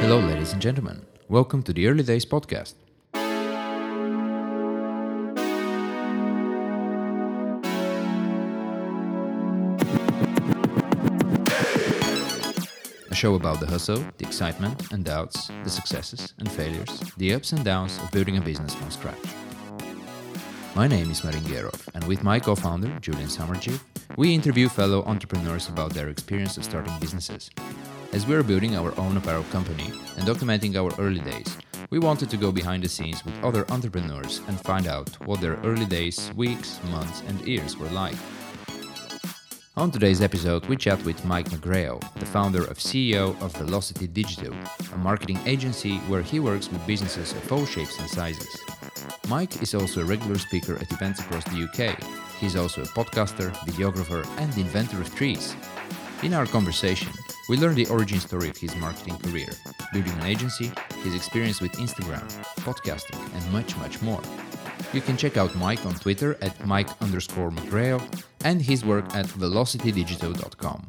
Hello, ladies and gentlemen. Welcome to the Early Days podcast. A show about the hustle, the excitement and doubts, the successes and failures, the ups and downs of building a business from scratch. My name is Marin Gerov, and with my co founder, Julian Samarjiev, we interview fellow entrepreneurs about their experience of starting businesses. As we are building our own apparel company and documenting our early days, we wanted to go behind the scenes with other entrepreneurs and find out what their early days, weeks, months, and years were like. On today's episode, we chat with Mike McGrail, the founder of CEO of Velocity Digital, a marketing agency where he works with businesses of all shapes and sizes. Mike is also a regular speaker at events across the UK. He's also a podcaster, videographer, and inventor of trees. In our conversation, we learn the origin story of his marketing career, building an agency, his experience with Instagram, podcasting, and much, much more. You can check out Mike on Twitter at Mike underscore McGrail and his work at velocitydigital.com.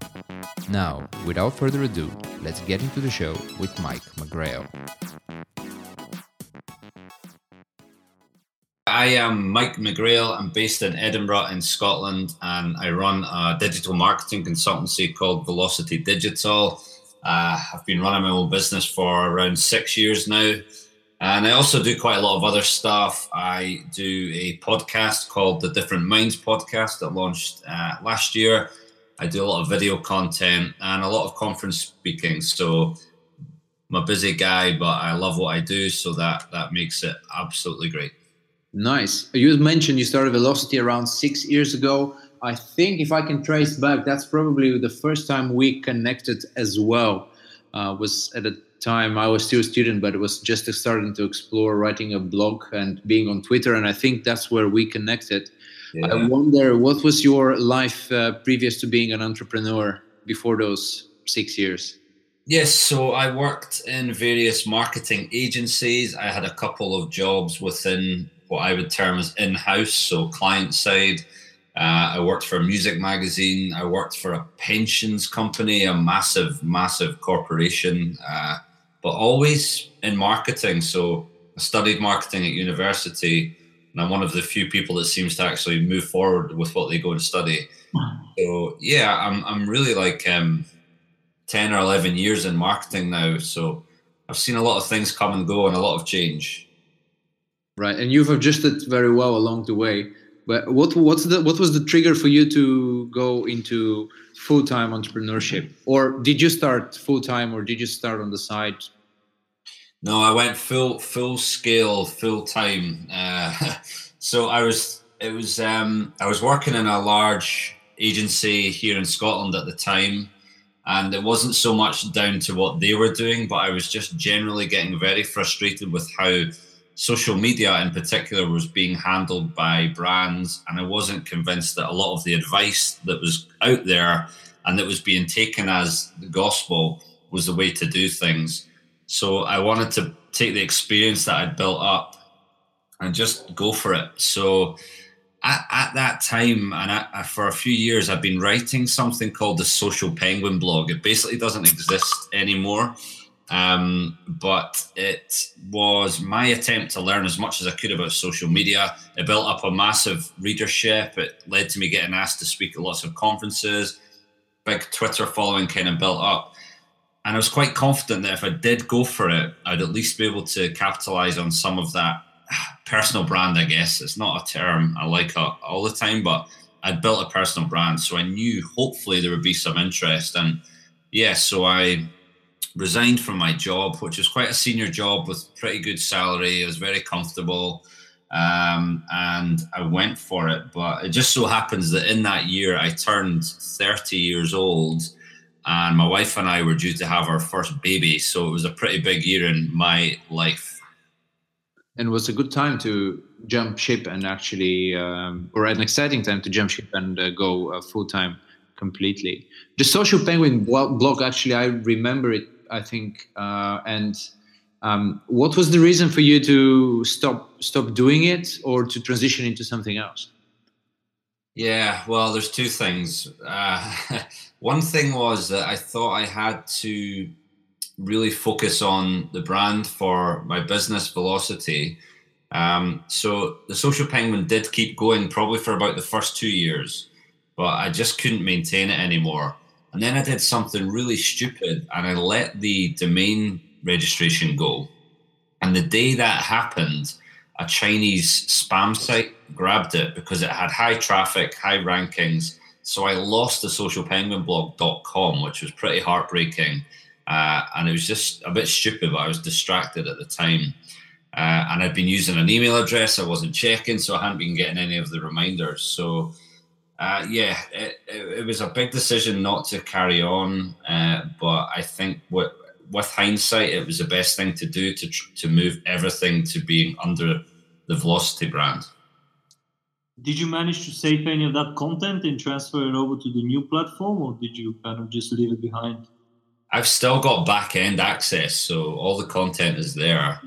Now, without further ado, let's get into the show with Mike McGrail. I am Mike McGrail. I'm based in Edinburgh in Scotland and I run a digital marketing consultancy called Velocity Digital. Uh, I've been running my own business for around six years now. And I also do quite a lot of other stuff. I do a podcast called the Different Minds podcast that launched uh, last year. I do a lot of video content and a lot of conference speaking. So I'm a busy guy, but I love what I do. So that, that makes it absolutely great. Nice. You mentioned you started Velocity around six years ago. I think if I can trace back, that's probably the first time we connected as well. Uh, was at a time I was still a student, but it was just starting to explore writing a blog and being on Twitter, and I think that's where we connected. Yeah. I wonder what was your life uh, previous to being an entrepreneur before those six years. Yes, so I worked in various marketing agencies. I had a couple of jobs within what I would term as in house, so client side. Uh, I worked for a music magazine. I worked for a pensions company, a massive, massive corporation, uh, but always in marketing. So I studied marketing at university, and I'm one of the few people that seems to actually move forward with what they go and study. So yeah, I'm I'm really like um, ten or eleven years in marketing now. So I've seen a lot of things come and go and a lot of change. Right, and you've adjusted very well along the way. But what what's the what was the trigger for you to go into full time entrepreneurship, or did you start full time, or did you start on the side? No, I went full full scale, full time. Uh, so I was it was um, I was working in a large agency here in Scotland at the time, and it wasn't so much down to what they were doing, but I was just generally getting very frustrated with how social media in particular was being handled by brands and i wasn't convinced that a lot of the advice that was out there and that was being taken as the gospel was the way to do things. So i wanted to take the experience that i'd built up and just go for it. So at, at that time and I, for a few years i've been writing something called the social penguin blog. It basically doesn't exist anymore um, but it was my attempt to learn as much as I could about social media. It built up a massive readership. It led to me getting asked to speak at lots of conferences. Big Twitter following kind of built up. And I was quite confident that if I did go for it, I'd at least be able to capitalize on some of that personal brand, I guess. It's not a term I like all the time, but I'd built a personal brand. So I knew hopefully there would be some interest. And yeah, so I resigned from my job, which was quite a senior job with pretty good salary. I was very comfortable. Um, and I went for it. But it just so happens that in that year, I turned 30 years old, and my wife and I were due to have our first baby. So it was a pretty big year in my life. And it was a good time to jump ship and actually, um, or an exciting time to jump ship and uh, go uh, full time completely. The Social Penguin blog, actually, I remember it I think. Uh, and um, what was the reason for you to stop stop doing it or to transition into something else? Yeah, well, there's two things. Uh, one thing was that I thought I had to really focus on the brand for my business velocity. Um, so the social penguin did keep going probably for about the first two years, but I just couldn't maintain it anymore. And then I did something really stupid and I let the domain registration go. And the day that happened, a Chinese spam site grabbed it because it had high traffic, high rankings. So I lost the socialpenguinblog.com, which was pretty heartbreaking. Uh, and it was just a bit stupid, but I was distracted at the time. Uh, and I'd been using an email address I wasn't checking, so I hadn't been getting any of the reminders. So, uh, yeah, it, it, it, was a big decision not to carry on. Uh, but I think what, with hindsight, it was the best thing to do to to move everything to being under the Velocity brand. Did you manage to save any of that content and transfer it over to the new platform, or did you kind of just leave it behind? I've still got back end access, so all the content is there.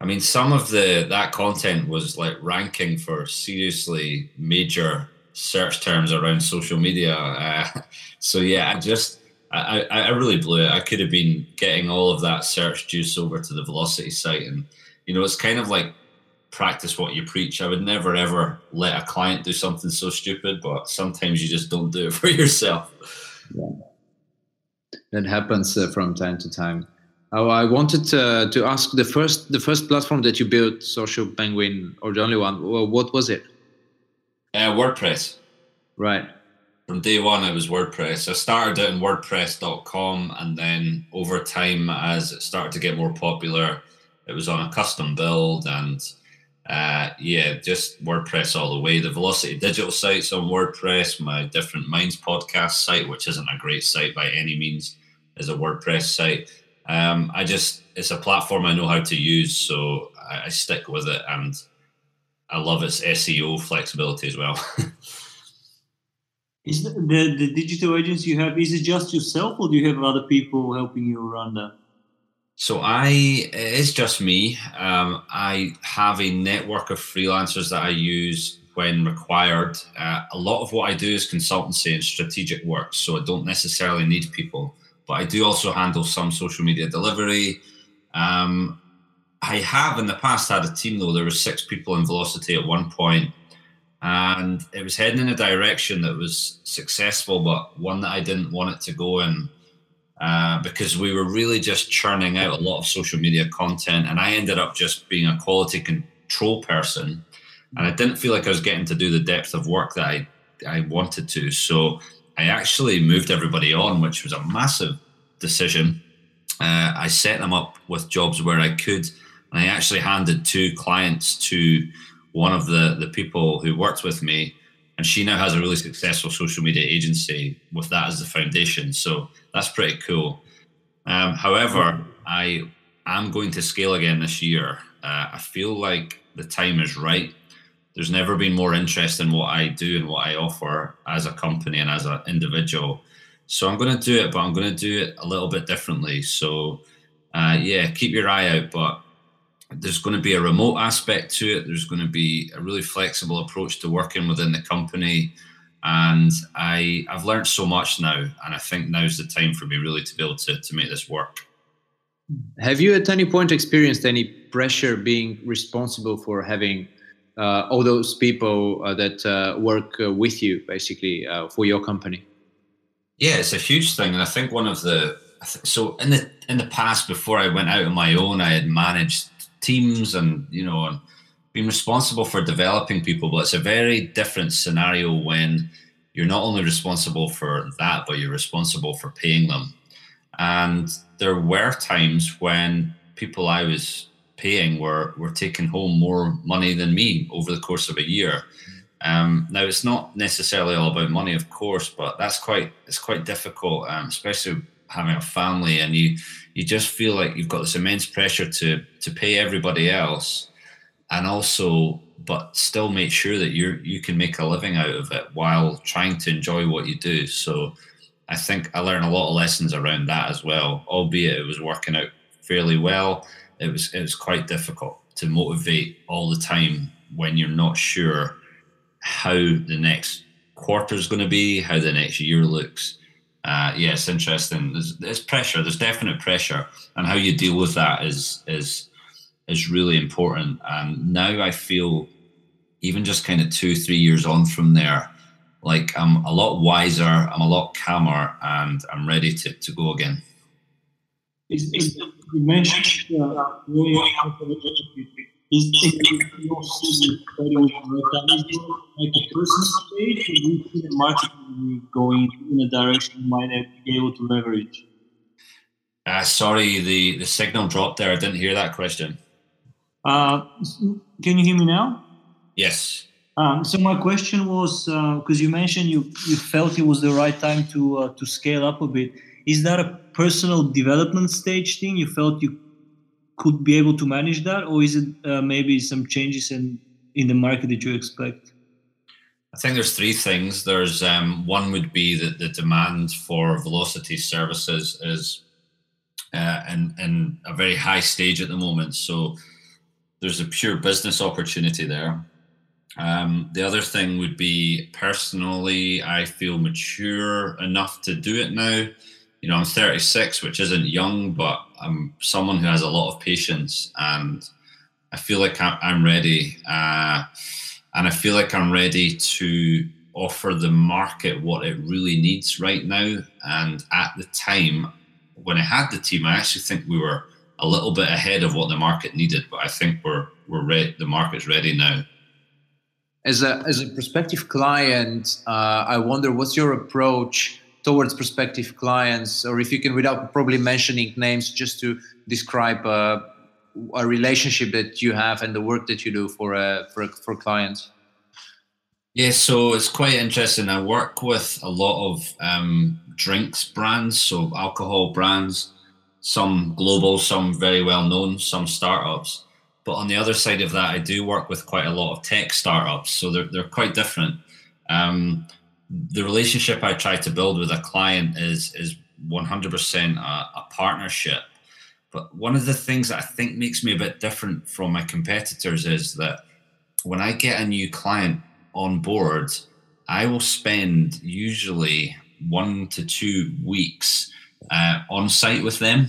I mean, some of the that content was like ranking for seriously major search terms around social media. Uh, so yeah, I just I, I really blew it. I could have been getting all of that search juice over to the Velocity site, and you know, it's kind of like practice what you preach. I would never ever let a client do something so stupid, but sometimes you just don't do it for yourself. Yeah that happens uh, from time to time. Oh, I wanted to, to ask the first the first platform that you built, Social Penguin, or the only one. Well, what was it? Uh, WordPress. Right. From day one, it was WordPress. I started it in WordPress.com, and then over time, as it started to get more popular, it was on a custom build, and uh, yeah, just WordPress all the way. The Velocity Digital site's on WordPress. My Different Minds podcast site, which isn't a great site by any means, is a WordPress site. Um, I just it's a platform I know how to use, so I, I stick with it, and I love its SEO flexibility as well. is the, the, the digital agency you have? Is it just yourself, or do you have other people helping you around that? So I it's just me. Um, I have a network of freelancers that I use when required. Uh, a lot of what I do is consultancy and strategic work, so I don't necessarily need people but I do also handle some social media delivery. Um, I have in the past had a team though. There were six people in Velocity at one point, and it was heading in a direction that was successful, but one that I didn't want it to go in. Uh, because we were really just churning out a lot of social media content, and I ended up just being a quality control person, and I didn't feel like I was getting to do the depth of work that I I wanted to. So I actually moved everybody on, which was a massive decision. Uh, I set them up with jobs where I could, and I actually handed two clients to one of the the people who worked with me, and she now has a really successful social media agency with that as the foundation. So that's pretty cool. Um, however, I am going to scale again this year. Uh, I feel like the time is right there's never been more interest in what I do and what I offer as a company and as an individual. So I'm going to do it, but I'm going to do it a little bit differently. So uh, yeah, keep your eye out. But there's going to be a remote aspect to it. There's going to be a really flexible approach to working within the company. And I, I've learned so much now, and I think now's the time for me really to be able to, to make this work. Have you at any point experienced any pressure being responsible for having uh, all those people uh, that uh, work with you basically for your company? Yeah, it's a huge thing, and I think one of the so in the in the past before I went out on my own, I had managed teams and you know and been responsible for developing people, but it's a very different scenario when you're not only responsible for that, but you're responsible for paying them. And there were times when people I was paying were were taking home more money than me over the course of a year. Um, now it's not necessarily all about money, of course, but that's quite it's quite difficult, um, especially having a family, and you you just feel like you've got this immense pressure to to pay everybody else, and also but still make sure that you you can make a living out of it while trying to enjoy what you do. So I think I learned a lot of lessons around that as well, albeit it was working out fairly well it was it was quite difficult to motivate all the time when you're not sure how the next quarter is going to be, how the next year looks. Uh, yeah, it's interesting. There's, there's pressure. There's definite pressure, and how you deal with that is is is really important. And now I feel, even just kind of two, three years on from there, like I'm a lot wiser. I'm a lot calmer, and I'm ready to to go again. Is, is, you mentioned uh, is city like a personal stage, or you see the market going in a direction you might be able to leverage? Uh, sorry, the, the signal dropped there. I didn't hear that question. Uh, can you hear me now? Yes. Um, so my question was because uh, you mentioned you, you felt it was the right time to uh, to scale up a bit. Is that a personal development stage thing? You felt you could be able to manage that, or is it uh, maybe some changes in in the market that you expect? I think there's three things. There's um, one would be that the demand for velocity services is uh, in in a very high stage at the moment. So there's a pure business opportunity there. Um, the other thing would be personally, I feel mature enough to do it now you know, I'm 36, which isn't young, but I'm someone who has a lot of patience, and I feel like I'm ready, uh, and I feel like I'm ready to offer the market what it really needs right now. And at the time when I had the team, I actually think we were a little bit ahead of what the market needed, but I think we're we're ready. The market's ready now. As a as a prospective client, uh, I wonder what's your approach towards prospective clients, or if you can, without probably mentioning names, just to describe uh, a relationship that you have and the work that you do for uh, for for clients. Yeah, so it's quite interesting. I work with a lot of um, drinks brands, so alcohol brands, some global, some very well known, some startups. But on the other side of that, I do work with quite a lot of tech startups, so they're they're quite different. Um, the relationship I try to build with a client is is 100% a, a partnership. But one of the things that I think makes me a bit different from my competitors is that when I get a new client on board, I will spend usually one to two weeks uh, on site with them.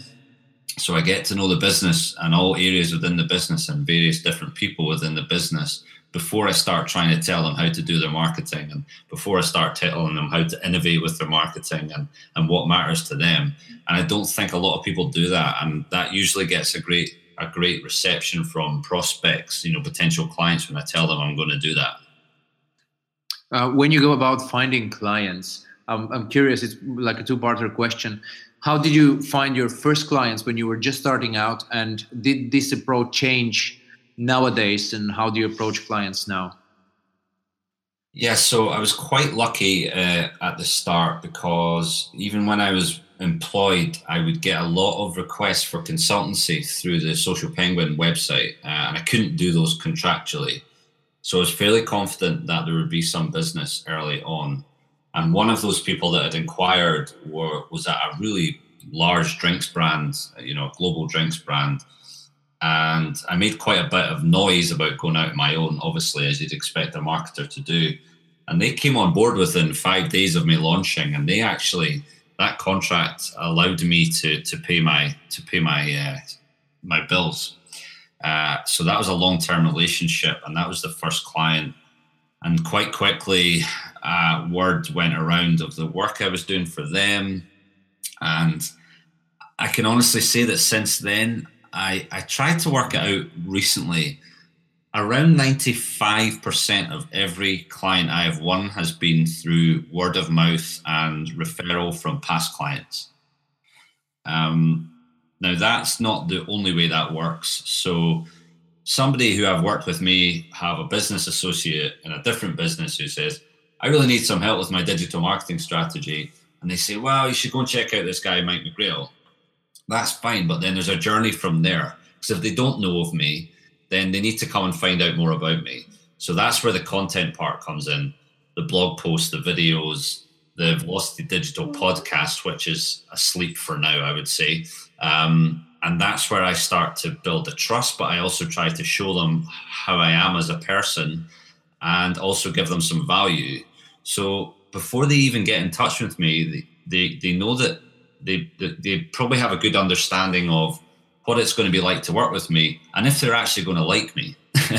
So I get to know the business and all areas within the business and various different people within the business before I start trying to tell them how to do their marketing and before I start telling them how to innovate with their marketing and, and what matters to them. And I don't think a lot of people do that. And that usually gets a great a great reception from prospects, you know, potential clients when I tell them I'm going to do that. Uh, when you go about finding clients, um, I'm curious, it's like a two-parter question. How did you find your first clients when you were just starting out? And did this approach change nowadays and how do you approach clients now? Yeah so i was quite lucky uh, at the start because even when i was employed i would get a lot of requests for consultancy through the social penguin website uh, and i couldn't do those contractually. So i was fairly confident that there would be some business early on. And one of those people that had inquired were, was at a really large drinks brand you know global drinks brand and I made quite a bit of noise about going out on my own, obviously, as you'd expect a marketer to do. And they came on board within five days of me launching, and they actually that contract allowed me to to pay my to pay my uh, my bills. Uh, so that was a long term relationship, and that was the first client. And quite quickly, uh, word went around of the work I was doing for them, and I can honestly say that since then I, I tried to work it out recently. Around 95% of every client I have won has been through word of mouth and referral from past clients. Um, now, that's not the only way that works. So, somebody who I've worked with me have a business associate in a different business who says, I really need some help with my digital marketing strategy. And they say, Well, you should go and check out this guy, Mike McGrail that's fine. But then there's a journey from there. Because if they don't know of me, then they need to come and find out more about me. So that's where the content part comes in the blog posts, the videos, the Velocity Digital podcast, which is asleep for now, I would say. Um, and that's where I start to build the trust, but I also try to show them how I am as a person and also give them some value. So before they even get in touch with me, they they know that they they probably have a good understanding of what it's going to be like to work with me and if they're actually going to like me.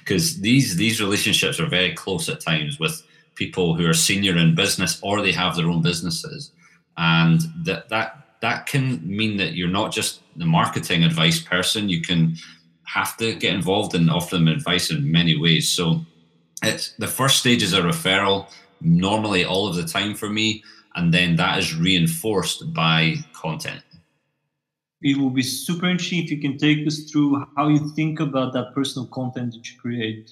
Because these these relationships are very close at times with people who are senior in business or they have their own businesses. And that that that can mean that you're not just the marketing advice person you can have to get involved and offer them advice in many ways. So it's the first stage is a referral. Normally all of the time for me and then that is reinforced by content. It will be super interesting if you can take us through how you think about that personal content that you create.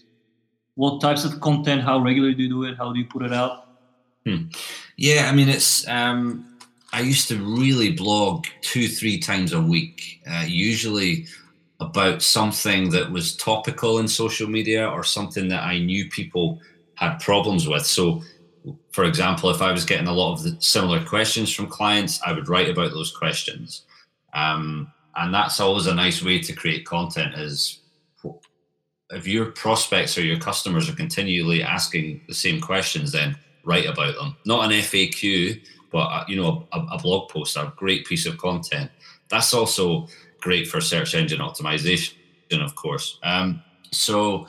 What types of content how regularly do you do it? How do you put it out? Hmm. yeah i mean it's um i used to really blog two three times a week uh, usually about something that was topical in social media or something that i knew people had problems with. So for example, if I was getting a lot of similar questions from clients, I would write about those questions. Um, and that's always a nice way to create content is if your prospects or your customers are continually asking the same questions, then write about them. Not an FAQ, but uh, you know, a, a blog post, a great piece of content. That's also great for search engine optimization, of course. Um, so,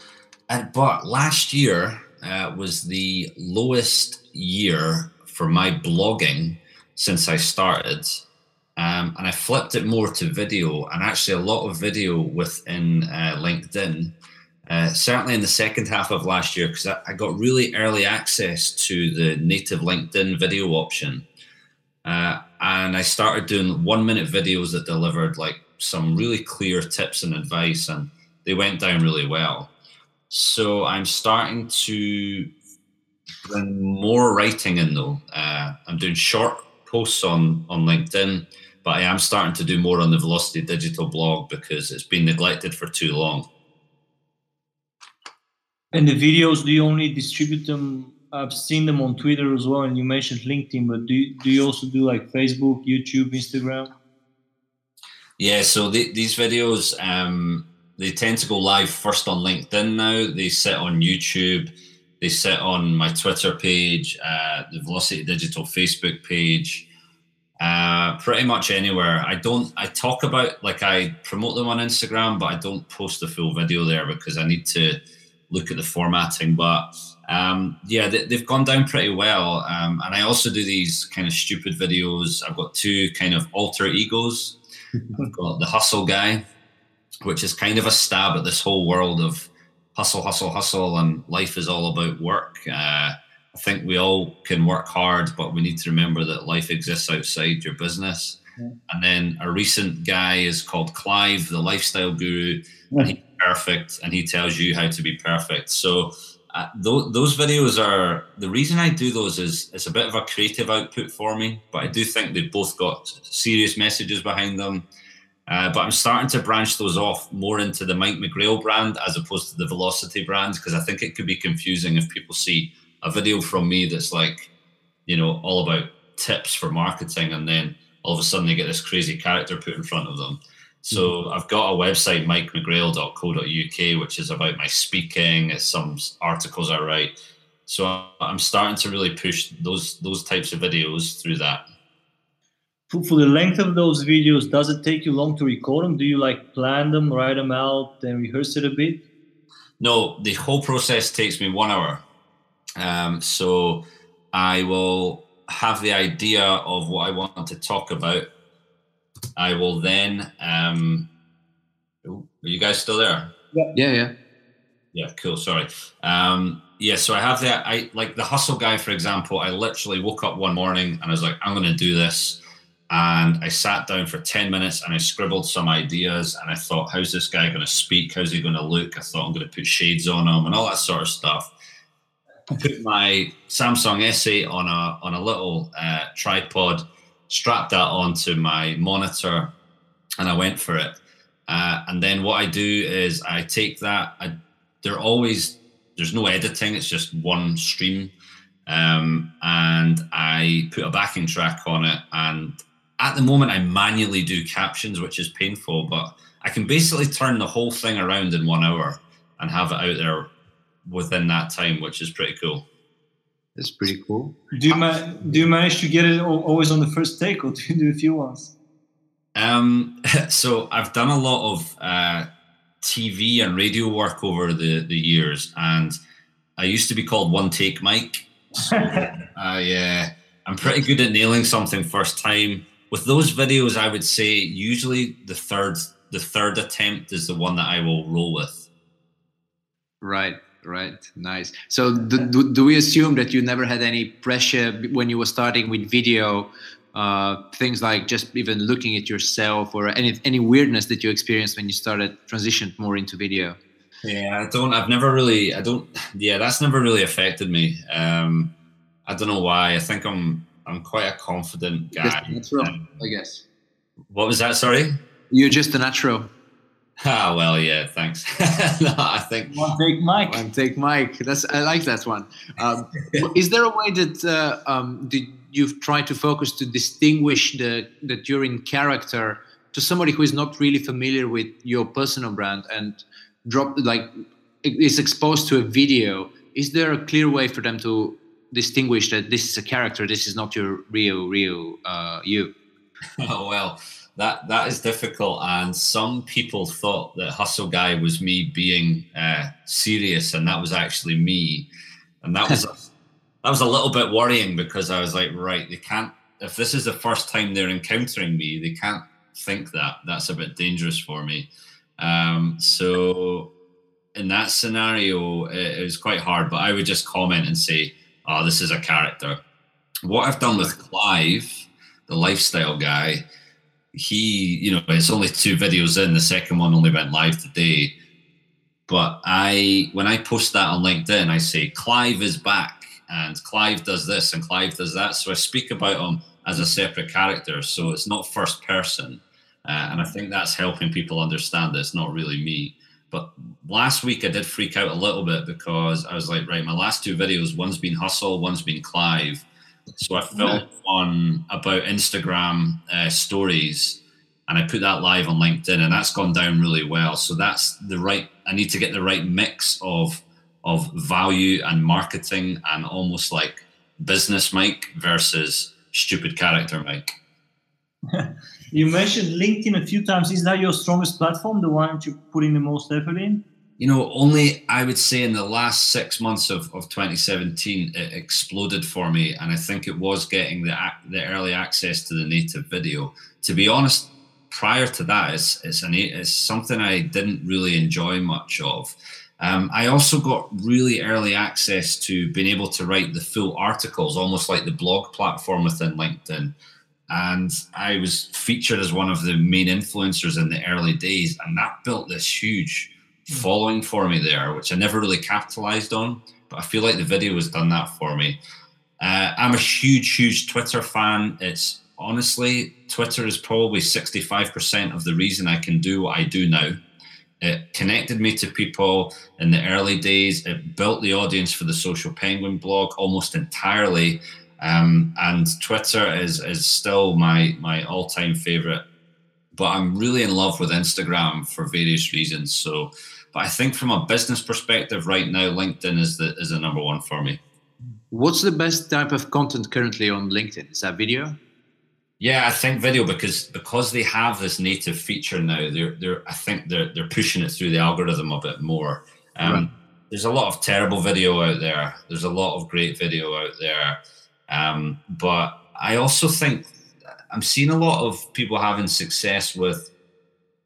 and but last year uh, was the lowest year for my blogging since I started. Um, and I flipped it more to video and actually a lot of video within uh, LinkedIn. Uh, certainly in the second half of last year, because I, I, got really early access to the native LinkedIn video option. Uh, and I started doing one minute videos that delivered like some really clear tips and advice, and they went down really well. So I'm starting to bring more writing in though. Uh, I'm doing short posts on on LinkedIn, but I am starting to do more on the Velocity Digital blog because it's been neglected for too long. And the videos, do you only distribute them? I've seen them on Twitter as well, and you mentioned LinkedIn, but do you, do you also do like Facebook, YouTube, Instagram? Yeah, so the, these videos, um, they tend to go live first on LinkedIn now. They sit on YouTube. They sit on my Twitter page, uh, the Velocity Digital Facebook page, uh, pretty much anywhere. I don't. I talk about like I promote them on Instagram, but I don't post the full video there because I need to look at the formatting. But um, yeah, they, have gone down pretty well. Um, and I also do these kind of stupid videos. I've got two kind of alter egos. I've got the hustle guy, which is kind of a stab at this whole world of hustle, hustle, hustle, and life is all about work. Uh, I think we all can work hard, but we need to remember that life exists outside your business. Yeah. And then a recent guy is called Clive, the lifestyle guru, yeah. and he's perfect, and he tells you how to be perfect. So uh, th- those videos are the reason I do those is it's a bit of a creative output for me, but I do think they've both got serious messages behind them. Uh, but I'm starting to branch those off more into the Mike McGrail brand as opposed to the Velocity brand because I think it could be confusing if people see a video from me that's like, you know, all about tips for marketing and then all of a sudden they get this crazy character put in front of them. So mm-hmm. I've got a website, mikemcgrail.co.uk, which is about my speaking, it's some articles I write. So I'm starting to really push those those types of videos through that for, for the length of those videos, does it take you long to record them? Do you like plan them, write them out, then rehearse it a bit? No, the whole process takes me one hour. Um, so I will have the idea of what I want to talk about. I will then. Um, are you guys still there? Yeah, yeah, yeah. Yeah, cool. Sorry. Um, yeah, so I have that. I like the hustle guy, for example. I literally woke up one morning and I was like, I'm going to do this and I sat down for 10 minutes and I scribbled some ideas and I thought, how's this guy going to speak? How's he going to look? I thought I'm going to put shades on him and all that sort of stuff. I put my Samsung S8 on a on a little uh, tripod, strapped that onto my monitor, and I went for it. Uh, and then what I do is I take that. I, they're always there's no editing; it's just one stream, um, and I put a backing track on it, and at the moment, I manually do captions, which is painful, but I can basically turn the whole thing around in one hour and have it out there within that time, which is pretty cool. It's pretty cool. Do you ma- do you manage to get it always on the first take, or do you do a few ones? Um, so I've done a lot of uh, TV and radio work over the the years, and I used to be called One Take Mike. So, I uh, I'm pretty good at nailing something first time. With those videos, I would say usually the third the third attempt is the one that I will roll with. Right, right, nice. So do, do, do we assume that you never had any pressure when you were starting with video? Uh, things like just even looking at yourself or any any weirdness that you experienced when you started transitioned more into video. Yeah, I don't. I've never really. I don't. Yeah, that's never really affected me. Um, I don't know why. I think I'm. I'm quite a confident guy. Natural, um, I guess. What was that? Sorry. You're just a natural. Ah, well, yeah, thanks. no, I think one take Mike. One take Mike. That's I like that one. Um, is there a way that uh, um, did you've tried to focus to distinguish the that you're in character to somebody who is not really familiar with your personal brand and drop like is exposed to a video? Is there a clear way for them to distinguish that this is a character, this is not your real, real uh, you? Oh well that that is difficult. And some people thought that Hustle Guy was me being uh, serious, and that was actually me. And that was that was a little bit worrying because I was like, right, they can't. If this is the first time they're encountering me, they can't think that. That's a bit dangerous for me. Um, so in that scenario, it, it was quite hard. But I would just comment and say, "Oh, this is a character." What I've done with Clive, the lifestyle guy, he, you know, it's only two videos in. The second one only went live today. But I, when I post that on LinkedIn, I say Clive is back, and Clive does this, and Clive does that. So I speak about him as a separate character. So it's not first person, uh, and I think that's helping people understand that it's not really me. But last week I did freak out a little bit because I was like, right, my last two videos, one's been Hustle, one's been Clive so I filmed one about Instagram uh, stories and I put that live on LinkedIn and that's gone down really well. So that's the right, I need to get the right mix of, of value and marketing and almost like business Mike versus stupid character Mike. you mentioned LinkedIn a few times. Is that your strongest platform, the one that you're putting the most effort in? you know, only I would say in the last six months of, of 2017, it exploded for me. And I think it was getting the, the early access to the native video. To be honest, prior to that, it's, it's, an, it's something I didn't really enjoy much of. Um, I also got really early access to being able to write the full articles, almost like the blog platform within LinkedIn. And I was featured as one of the main influencers in the early days, and that built this huge following for me there, which I never really capitalized on. But I feel like the video has done that for me. Uh, I'm a huge, huge Twitter fan. It's honestly, Twitter is probably 65% of the reason I can do what I do now. It connected me to people in the early days. It built the audience for the Social Penguin blog almost entirely. Um, and Twitter is is still my my all time favorite. But I'm really in love with Instagram for various reasons. So but I think from a business perspective, right now, LinkedIn is the is the number one for me. What's the best type of content currently on LinkedIn? Is that video? Yeah, I think video because because they have this native feature now. They're they're I think they're they're pushing it through the algorithm a bit more. Um, right. There's a lot of terrible video out there. There's a lot of great video out there, um, but I also think I'm seeing a lot of people having success with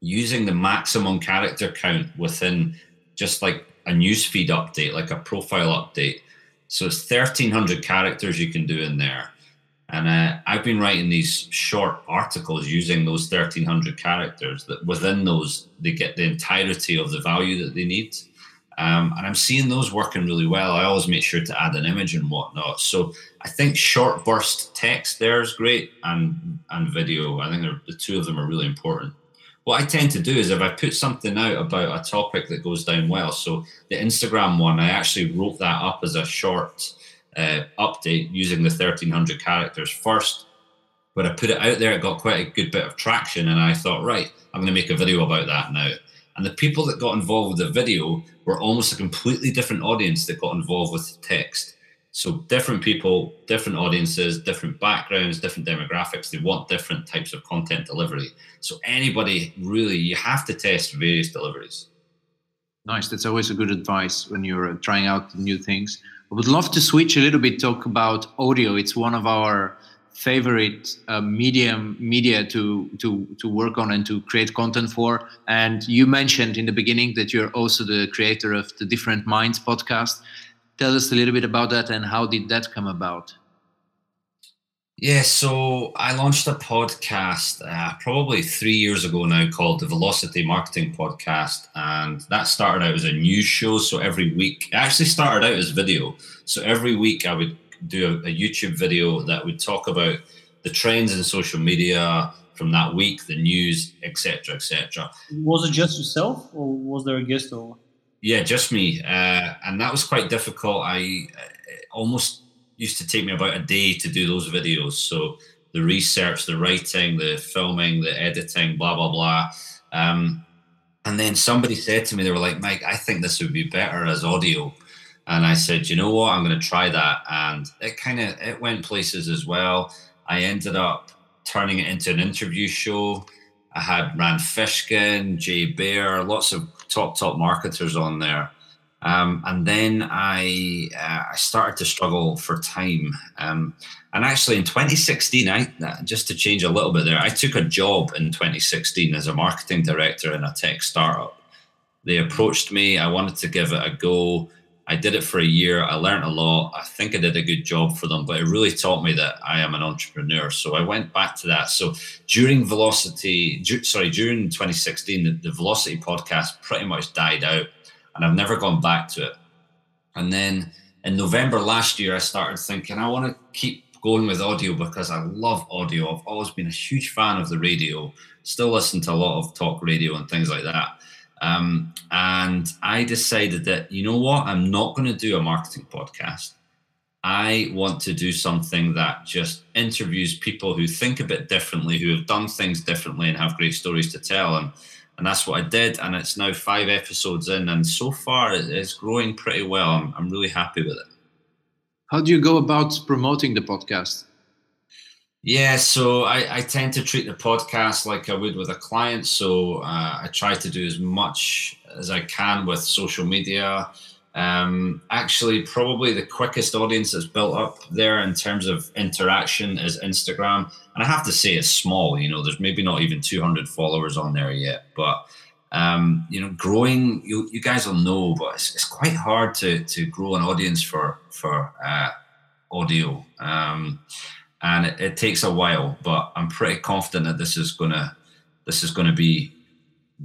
using the maximum character count within just like a newsfeed update, like a profile update. So it's 1300 characters you can do in there. And uh, I've been writing these short articles using those 1300 characters that within those, they get the entirety of the value that they need. Um, and I'm seeing those working really well. I always make sure to add an image and whatnot. So I think short burst text there is great and, and video. I think the two of them are really important what I tend to do is if I put something out about a topic that goes down well, so the Instagram one, I actually wrote that up as a short uh, update using the 1300 characters first. But I put it out there, it got quite a good bit of traction, and I thought, right, I'm going to make a video about that now. And the people that got involved with the video were almost a completely different audience that got involved with text. So different people, different audiences, different backgrounds, different demographics, they want different types of content delivery. So anybody really, you have to test various deliveries. Nice. That's always a good advice when you're uh, trying out new things. I would love to switch a little bit, talk about audio. It's one of our favorite uh, medium media to to to work on and to create content for. And you mentioned in the beginning that you're also the creator of the Different Minds podcast. Tell us a little bit about that and how did that come about? Yeah, so I launched a podcast uh, probably three years ago now called the Velocity Marketing Podcast. And that started out as a news show. So every week, it actually started out as video. So every week I would do a, a YouTube video that would talk about the trends in social media from that week, the news, etc., etc. Was it just yourself, or was there a guest? Or yeah, just me, uh, and that was quite difficult. I uh, almost used to take me about a day to do those videos. So the research, the writing, the filming, the editing, blah blah blah. Um, and then somebody said to me, they were like, Mike, I think this would be better as audio. And I said, you know what, I'm going to try that. And it kind of it went places as well. I ended up turning it into an interview show. I had Rand Fishkin, Jay Baer, lots of top top marketers on there. Um, and then I uh, I started to struggle for time. Um, and actually, in 2016, I uh, just to change a little bit there, I took a job in 2016 as a marketing director in a tech startup. They approached me. I wanted to give it a go. I did it for a year. I learned a lot. I think I did a good job for them, but it really taught me that I am an entrepreneur. So I went back to that. So during Velocity, sorry, during 2016, the, the Velocity podcast pretty much died out and I've never gone back to it. And then in November last year, I started thinking I want to keep going with audio because I love audio. I've always been a huge fan of the radio, still listen to a lot of talk radio and things like that. Um, and I decided that, you know what, I'm not going to do a marketing podcast. I want to do something that just interviews people who think a bit differently, who have done things differently and have great stories to tell. And and that's what I did. And it's now five episodes in, and so far it's growing pretty well. I'm, I'm really happy with it. How do you go about promoting the podcast? Yeah, so I, I tend to treat the podcast like I would with a client. So uh, I try to do as much as I can with social media. Um, actually, probably the quickest audience that's built up there in terms of interaction is Instagram. And I have to say, it's small. You know, there's maybe not even 200 followers on there yet. But, um, you know, growing, you, you guys will know, but it's, it's quite hard to, to grow an audience for, for uh, audio. Um, and it, it takes a while, but I'm pretty confident that this is to this is to be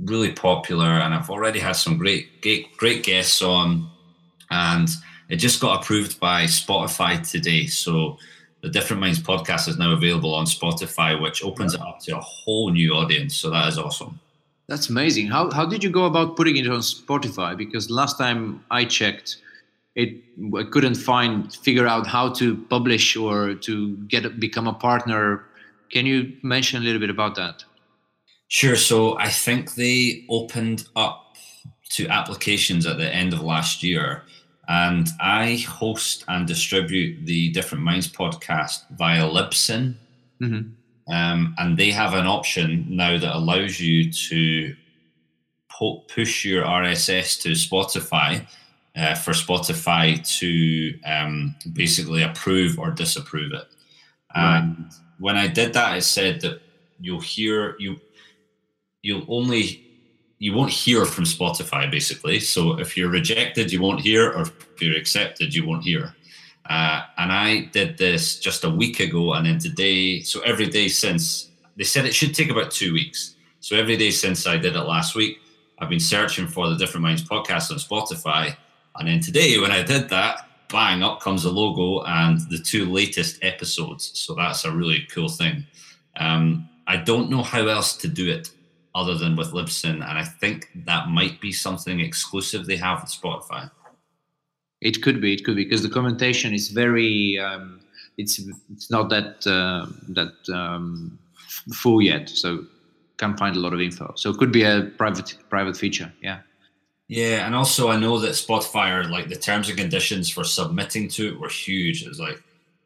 really popular and I've already had some great great, great guests on and it just got approved by Spotify today. So the Different Minds podcast is now available on Spotify, which opens it up to a whole new audience. So that is awesome. That's amazing. How how did you go about putting it on Spotify? Because last time I checked, it I couldn't find figure out how to publish or to get become a partner. Can you mention a little bit about that? Sure. So I think they opened up to applications at the end of last year and I host and distribute the Different Minds podcast via Libsyn. Mm-hmm. Um, and they have an option now that allows you to po- push your RSS to Spotify uh, for Spotify to um, basically approve or disapprove it. Right. And when I did that, it said that you'll hear you you'll only you won't hear from Spotify basically. So if you're rejected, you won't hear, or if you're accepted, you won't hear. Uh, and I did this just a week ago, and then today, so every day since they said it should take about two weeks. So every day since I did it last week, I've been searching for the Different Minds podcast on Spotify. And then today, when I did that, bang, up comes the logo and the two latest episodes. So that's a really cool thing. Um, I don't know how else to do it other than with Libsyn, and I think that might be something exclusive they have with Spotify. It could be, it could be because the commentation is very, um, it's it's not that uh, that um, full yet, so can't find a lot of info. So it could be a private private feature, yeah. Yeah, and also I know that Spotify are like the terms and conditions for submitting to it were huge. It's like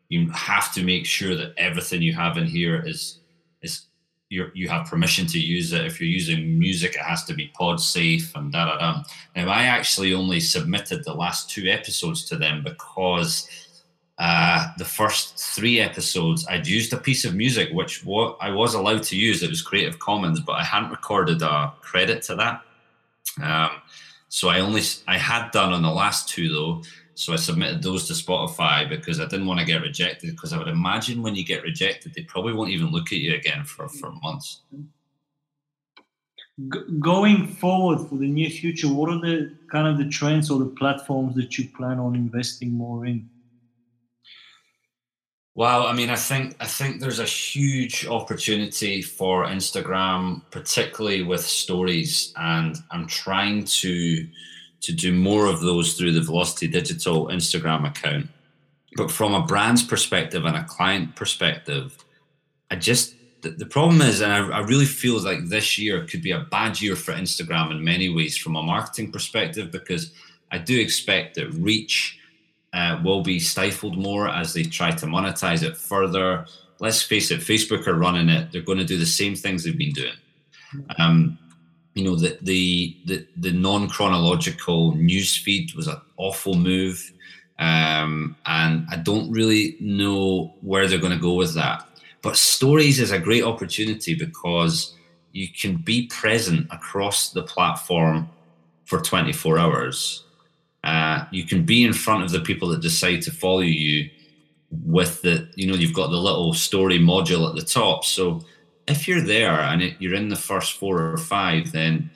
you have to make sure that everything you have in here is is you you have permission to use it. If you're using music, it has to be pod safe and da da da. Now I actually only submitted the last two episodes to them because uh, the first three episodes I'd used a piece of music which what I was allowed to use. It was Creative Commons, but I hadn't recorded a credit to that. Um, so I only I had done on the last two though. So I submitted those to Spotify because I didn't want to get rejected. Because I would imagine when you get rejected, they probably won't even look at you again for for mm-hmm. months. G- going forward for the near future, what are the kind of the trends or the platforms that you plan on investing more in? Well, I mean, I think I think there's a huge opportunity for Instagram, particularly with stories, and I'm trying to to do more of those through the Velocity Digital Instagram account. But from a brand's perspective and a client perspective, I just the, the problem is, and I, I really feel like this year could be a bad year for Instagram in many ways from a marketing perspective because I do expect that reach uh, will be stifled more as they try to monetize it further. Let's face it, Facebook are running it. They're going to do the same things they've been doing. Um, you know, the the the, the non chronological news feed was an awful move, um, and I don't really know where they're going to go with that. But stories is a great opportunity because you can be present across the platform for 24 hours uh, you can be in front of the people that decide to follow you with the, you know, you've got the little story module at the top. So if you're there and it, you're in the first four or five, then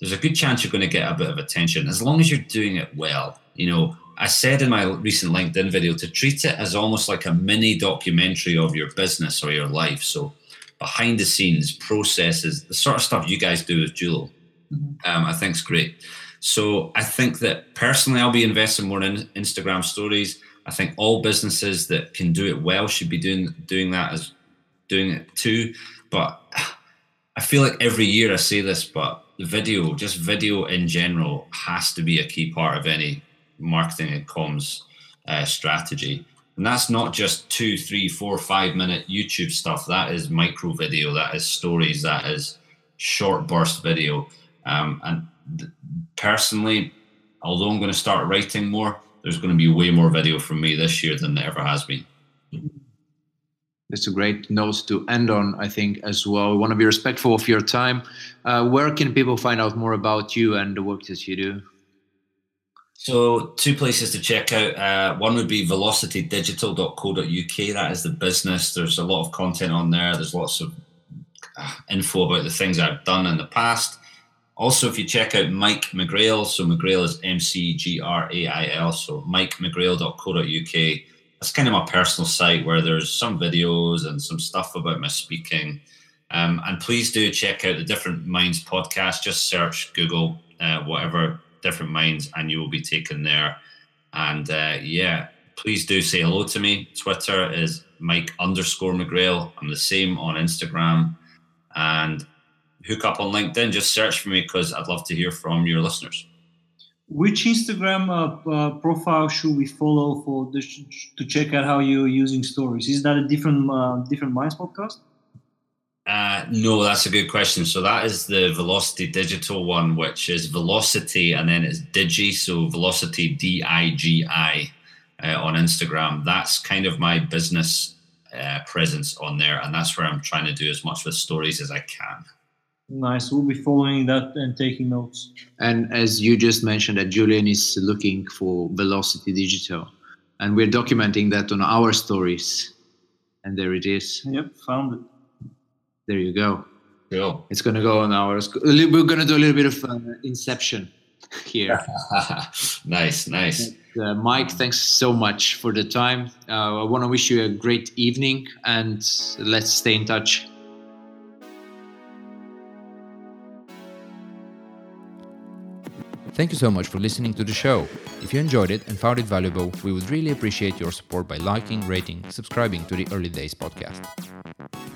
there's a good chance you're going to get a bit of attention as long as you're doing it well. You know, I said in my recent LinkedIn video to treat it as almost like a mini documentary of your business or your life. So behind the scenes, processes, the sort of stuff you guys do with Dulo, mm-hmm. um, I think is great. So I think that personally, I'll be investing more in Instagram stories. I think all businesses that can do it well should be doing doing that as doing it too. But I feel like every year I say this, but video, just video in general, has to be a key part of any marketing and comms uh, strategy. And that's not just two, three, four, five minute YouTube stuff. That is micro video. That is stories. That is short burst video. Um, and personally, although I'm going to start writing more, there's going to be way more video from me this year than there ever has been. That's a great note to end on, I think, as well. We want to be respectful of your time. Uh, where can people find out more about you and the work that you do? So, two places to check out. Uh, one would be velocitydigital.co.uk. That is the business. There's a lot of content on there. There's lots of uh, info about the things I've done in the past. Also, if you check out Mike McGrail, so McGrail is M C G R A I L, so mikemcgrail.co.uk. That's kind of my personal site where there's some videos and some stuff about my speaking. Um, and please do check out the Different Minds podcast. Just search Google, uh, whatever, Different Minds, and you will be taken there. And uh, yeah, please do say hello to me. Twitter is Mike underscore McGrail. I'm the same on Instagram. And hook up on LinkedIn, just search for me because I'd love to hear from your listeners. Which Instagram uh, uh, profile should we follow for to check out how you're using stories? Is that a different uh, different Minds podcast? Uh, no, that's a good question. So that is the Velocity Digital one, which is Velocity, and then it's Digi, so Velocity D I G I uh, on Instagram. That's kind of my business uh, presence on there, and that's where I'm trying to do as much with stories as I can. Nice. We'll be following that and taking notes. And as you just mentioned, that Julian is looking for Velocity Digital, and we're documenting that on our stories. And there it is. Yep, found it. There you go. Cool. It's going to go on ours. We're going to do a little bit of uh, inception here. nice, nice. Uh, Mike, thanks so much for the time. Uh, I want to wish you a great evening and let's stay in touch. Thank you so much for listening to the show. If you enjoyed it and found it valuable, we would really appreciate your support by liking, rating, subscribing to the Early Days podcast.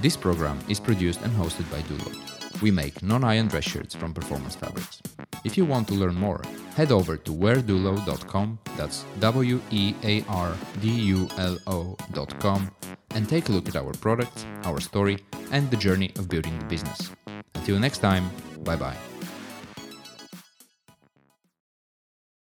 This program is produced and hosted by Dulo. We make non-iron dress shirts from performance fabrics. If you want to learn more, head over to weardulo.com, that's W E A R D U L O.com, and take a look at our products, our story, and the journey of building the business. Until next time, bye bye.